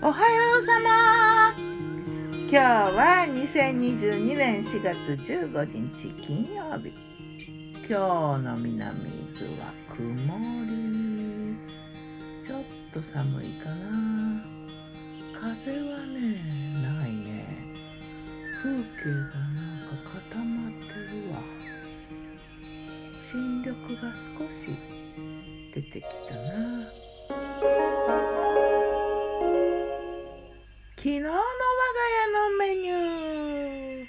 おはようさま。今日は2022年4月15日金曜日。今日の南伊豆は曇り。ちょっと寒いかな。風はねないね。風景がなんか固まってるわ。新緑が少し出てきたな。昨日の我が家のメニュー。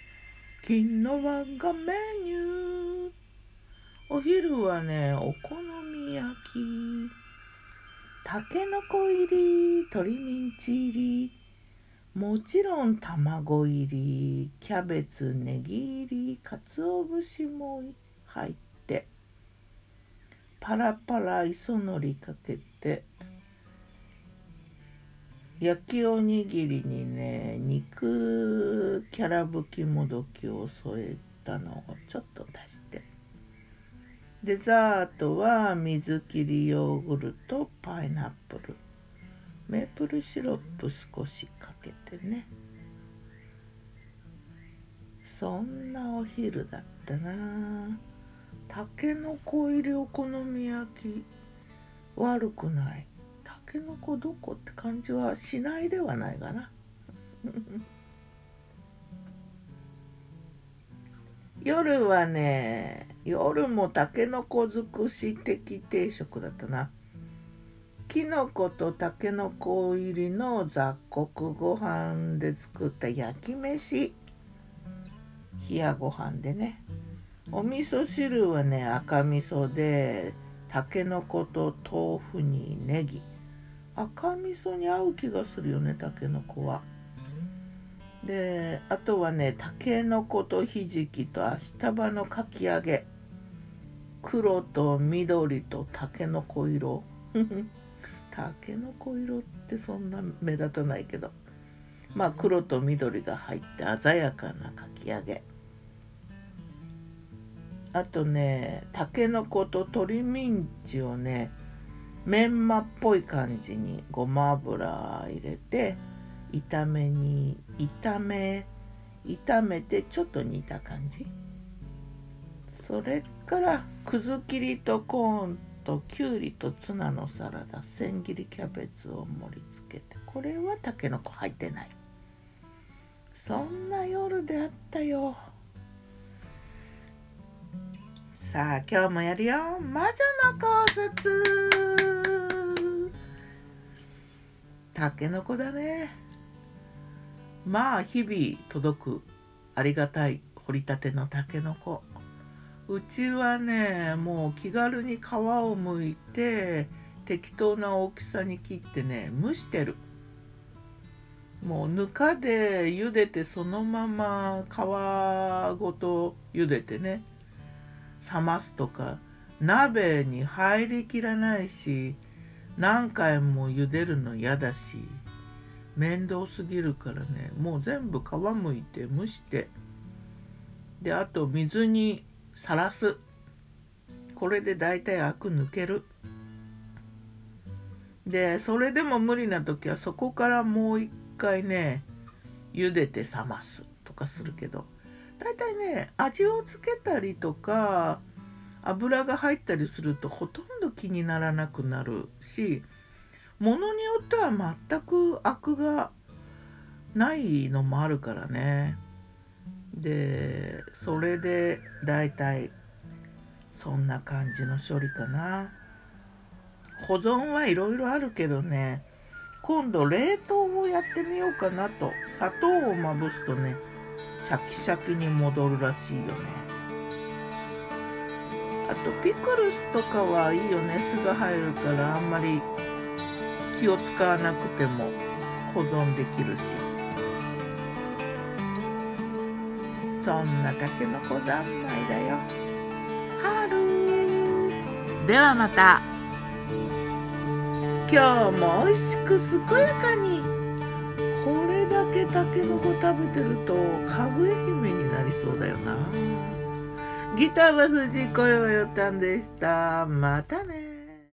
昨日我がメニュー。お昼はねお好み焼き。たけのこ入り鶏ミンチ入り。もちろん卵入りキャベツネギ入りかつお節も入って。パラパラ磯のりかけて。焼きおにぎりにね肉キャラぶきもどきを添えたのをちょっと出して。デザートは水切りヨーグルトパイナップル。メープルシロップ少しかけてね。そんなお昼だったな。たけのこ入りお好み焼き。悪くない。けのこどこって感じはしないではないかな。夜はね夜もたけのこ尽くし的定食だったな。きのことたけのこ入りの雑穀ご飯で作った焼き飯。冷やご飯でね。お味噌汁はね赤味噌でたけのこと豆腐にネギ。赤味噌に合う気がするよねたけのこは。であとはねたけのことひじきとアシタバのかき揚げ。黒と緑とたけのこ色。たけのこ色ってそんな目立たないけど。まあ黒と緑が入って鮮やかなかき揚げ。あとねたけのこと鶏ミンチをねメンマっぽい感じにごま油入れて炒めに炒め炒めてちょっと煮た感じ。それからくず切りとコーンときゅうりとツナのサラダ千切りキャベツを盛り付けてこれはたけのこ入ってない。そんな夜であったよ。さあ今日もやるよ。魔女の考察。たけのこだね。まあ日々届くありがたい掘りたてのたけのこうちはねもう気軽に皮をむいて適当な大きさに切ってね蒸してる。もうぬかで茹でてそのまま皮ごと茹でてね冷ますとか鍋に入りきらないし何回も茹でるの嫌だし面倒すぎるからね。もう全部皮むいて蒸して。であと水にさらす。これでだいたいアク抜ける。でそれでも無理な時はそこからもう一回ね茹でて冷ますとかするけど。だいたいね味をつけたりとか油が入ったりするとほとんど気にならなくなるしものによっては全くアクがないのもあるからね。でそれでだいたいそんな感じの処理かな。保存はいろいろあるけどね今度冷凍をやってみようかなと。砂糖をまぶすとねシャキシャキに戻るらしいよね。あとピクルスとかはいいよね。酢が入るからあんまり気を使わなくても保存できるし。そんなたけのこ三昧だよ。春ではまた。今日も美味しく健やかに。これだけたけのこ食べてるとかぐや姫になりそうだよな。ギターは藤子よよたんでした。またね